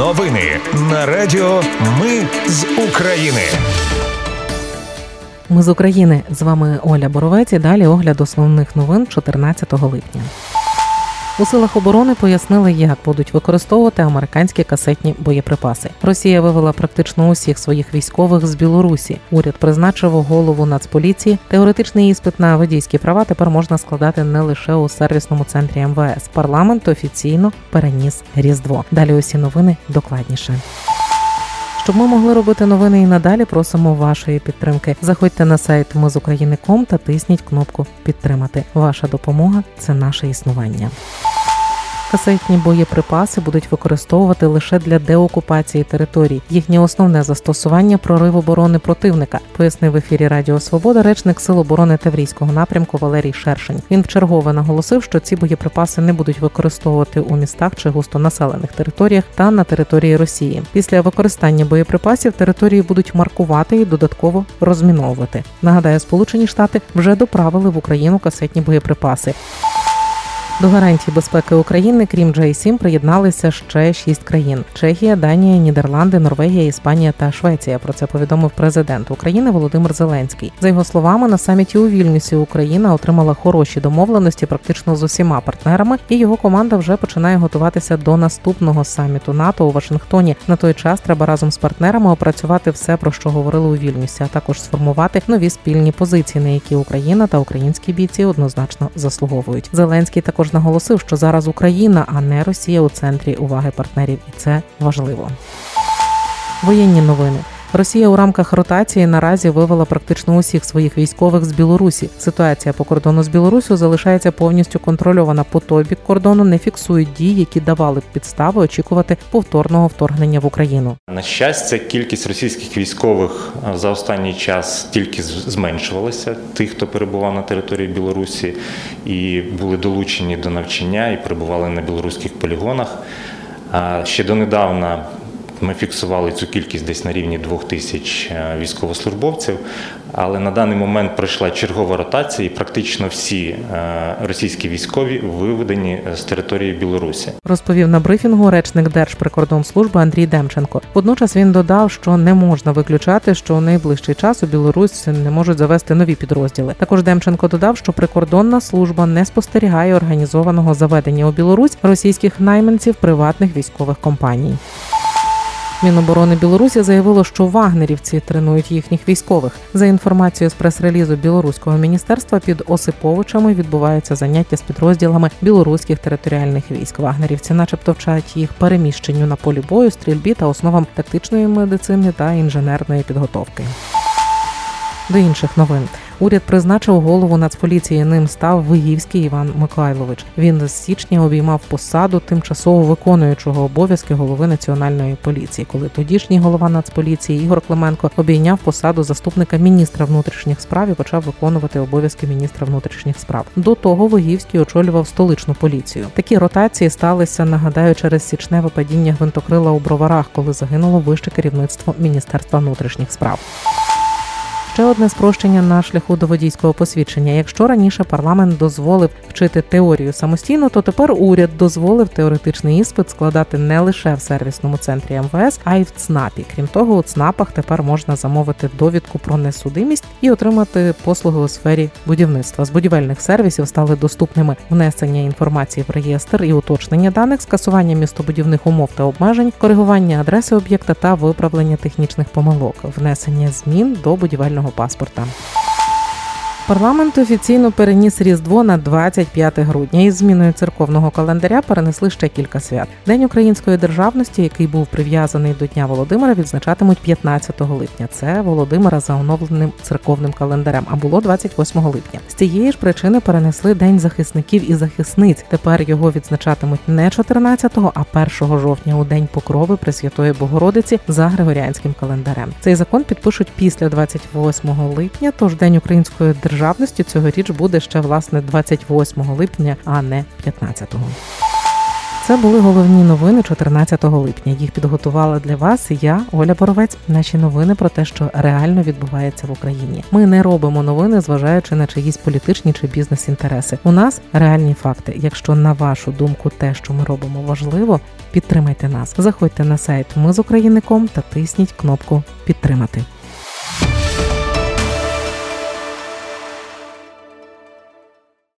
Новини на Радіо Ми з України. Ми з України. З вами Оля Боровець і Далі огляд основних новин 14 липня. У силах оборони пояснили, як будуть використовувати американські касетні боєприпаси. Росія вивела практично усіх своїх військових з Білорусі. Уряд призначив голову Нацполіції. Теоретичний іспит на водійські права тепер можна складати не лише у сервісному центрі МВС. Парламент офіційно переніс різдво. Далі усі новини докладніше. Щоб ми могли робити новини і надалі, просимо вашої підтримки. Заходьте на сайт Ми з України.ком та тисніть кнопку Підтримати. Ваша допомога це наше існування. Касетні боєприпаси будуть використовувати лише для деокупації територій. Їхнє основне застосування прорив оборони противника, пояснив в ефірі Радіо Свобода речник Сил оборони Таврійського напрямку Валерій Шершень. Він вчергове наголосив, що ці боєприпаси не будуть використовувати у містах чи густонаселених територіях та на території Росії. Після використання боєприпасів території будуть маркувати і додатково розміновувати. Нагадаю, Сполучені Штати вже доправили в Україну касетні боєприпаси. До гарантій безпеки України, крім J7, приєдналися ще шість країн: Чехія, Данія, Нідерланди, Норвегія, Іспанія та Швеція. Про це повідомив президент України Володимир Зеленський. За його словами, на саміті у Вільнюсі Україна отримала хороші домовленості практично з усіма партнерами, і його команда вже починає готуватися до наступного саміту НАТО у Вашингтоні. На той час треба разом з партнерами опрацювати все, про що говорили у Вільнюсі, а також сформувати нові спільні позиції, на які Україна та українські бійці однозначно заслуговують. Зеленський також наголосив, що зараз Україна, а не Росія у центрі уваги партнерів, і це важливо. Воєнні новини. Росія у рамках ротації наразі вивела практично усіх своїх військових з Білорусі. Ситуація по кордону з Білорусю залишається повністю контрольована. По той бік кордону не фіксують дій, які давали б підстави очікувати повторного вторгнення в Україну. На щастя, кількість російських військових за останній час тільки зменшувалася. Тих, хто перебував на території Білорусі і були долучені до навчання і перебували на білоруських полігонах. Ще донедавна ми фіксували цю кількість десь на рівні двох тисяч е, військовослужбовців, але на даний момент пройшла чергова ротація, і практично всі е, російські військові виведені з території Білорусі. Розповів на брифінгу речник Держприкордонслужби Андрій Демченко. Водночас він додав, що не можна виключати, що у найближчий час у Білорусь не можуть завести нові підрозділи. Також Демченко додав, що прикордонна служба не спостерігає організованого заведення у Білорусь російських найманців приватних військових компаній. Міноборони Білорусі заявило, що вагнерівці тренують їхніх військових. За інформацією з прес-релізу білоруського міністерства під Осиповичами відбуваються заняття з підрозділами білоруських територіальних військ. Вагнерівці, начебто, вчать їх переміщенню на полі бою, стрільбі та основам тактичної медицини та інженерної підготовки. До інших новин уряд призначив голову Нацполіції. Ним став Вигівський Іван Микайлович. Він з січня обіймав посаду тимчасово виконуючого обов'язки голови національної поліції, коли тодішній голова Нацполіції Ігор Клименко обійняв посаду заступника міністра внутрішніх справ і почав виконувати обов'язки міністра внутрішніх справ. До того Вигівський очолював столичну поліцію. Такі ротації сталися, нагадаю, через січневе падіння гвинтокрила у броварах, коли загинуло вище керівництво міністерства внутрішніх справ. Ще одне спрощення на шляху до водійського посвідчення. Якщо раніше парламент дозволив вчити теорію самостійно, то тепер уряд дозволив теоретичний іспит складати не лише в сервісному центрі МВС, а й в ЦНАПі. Крім того, у ЦНАПах тепер можна замовити довідку про несудимість і отримати послуги у сфері будівництва. З будівельних сервісів стали доступними внесення інформації в реєстр і уточнення даних, скасування містобудівних умов та обмежень, коригування адреси об'єкта та виправлення технічних помилок, внесення змін до будівельного паспорта. Парламент офіційно переніс Різдво на 25 грудня. Із зміною церковного календаря перенесли ще кілька свят. День української державності, який був прив'язаний до Дня Володимира, відзначатимуть 15 липня. Це Володимира за оновленим церковним календарем. А було 28 липня. З цієї ж причини перенесли День захисників і захисниць. Тепер його відзначатимуть не 14-го, а 1 жовтня у день покрови Пресвятої Богородиці за Григоріанським календарем. Цей закон підпишуть після 28 липня. Тож день української державності державності цьогоріч буде ще власне 28 липня, а не 15-го. Це були головні новини 14 липня. Їх підготувала для вас я, Оля Боровець. Наші новини про те, що реально відбувається в Україні. Ми не робимо новини, зважаючи на чиїсь політичні чи бізнес-інтереси. У нас реальні факти. Якщо на вашу думку те, що ми робимо, важливо, підтримайте нас. Заходьте на сайт Ми з України.ком та тисніть кнопку Підтримати.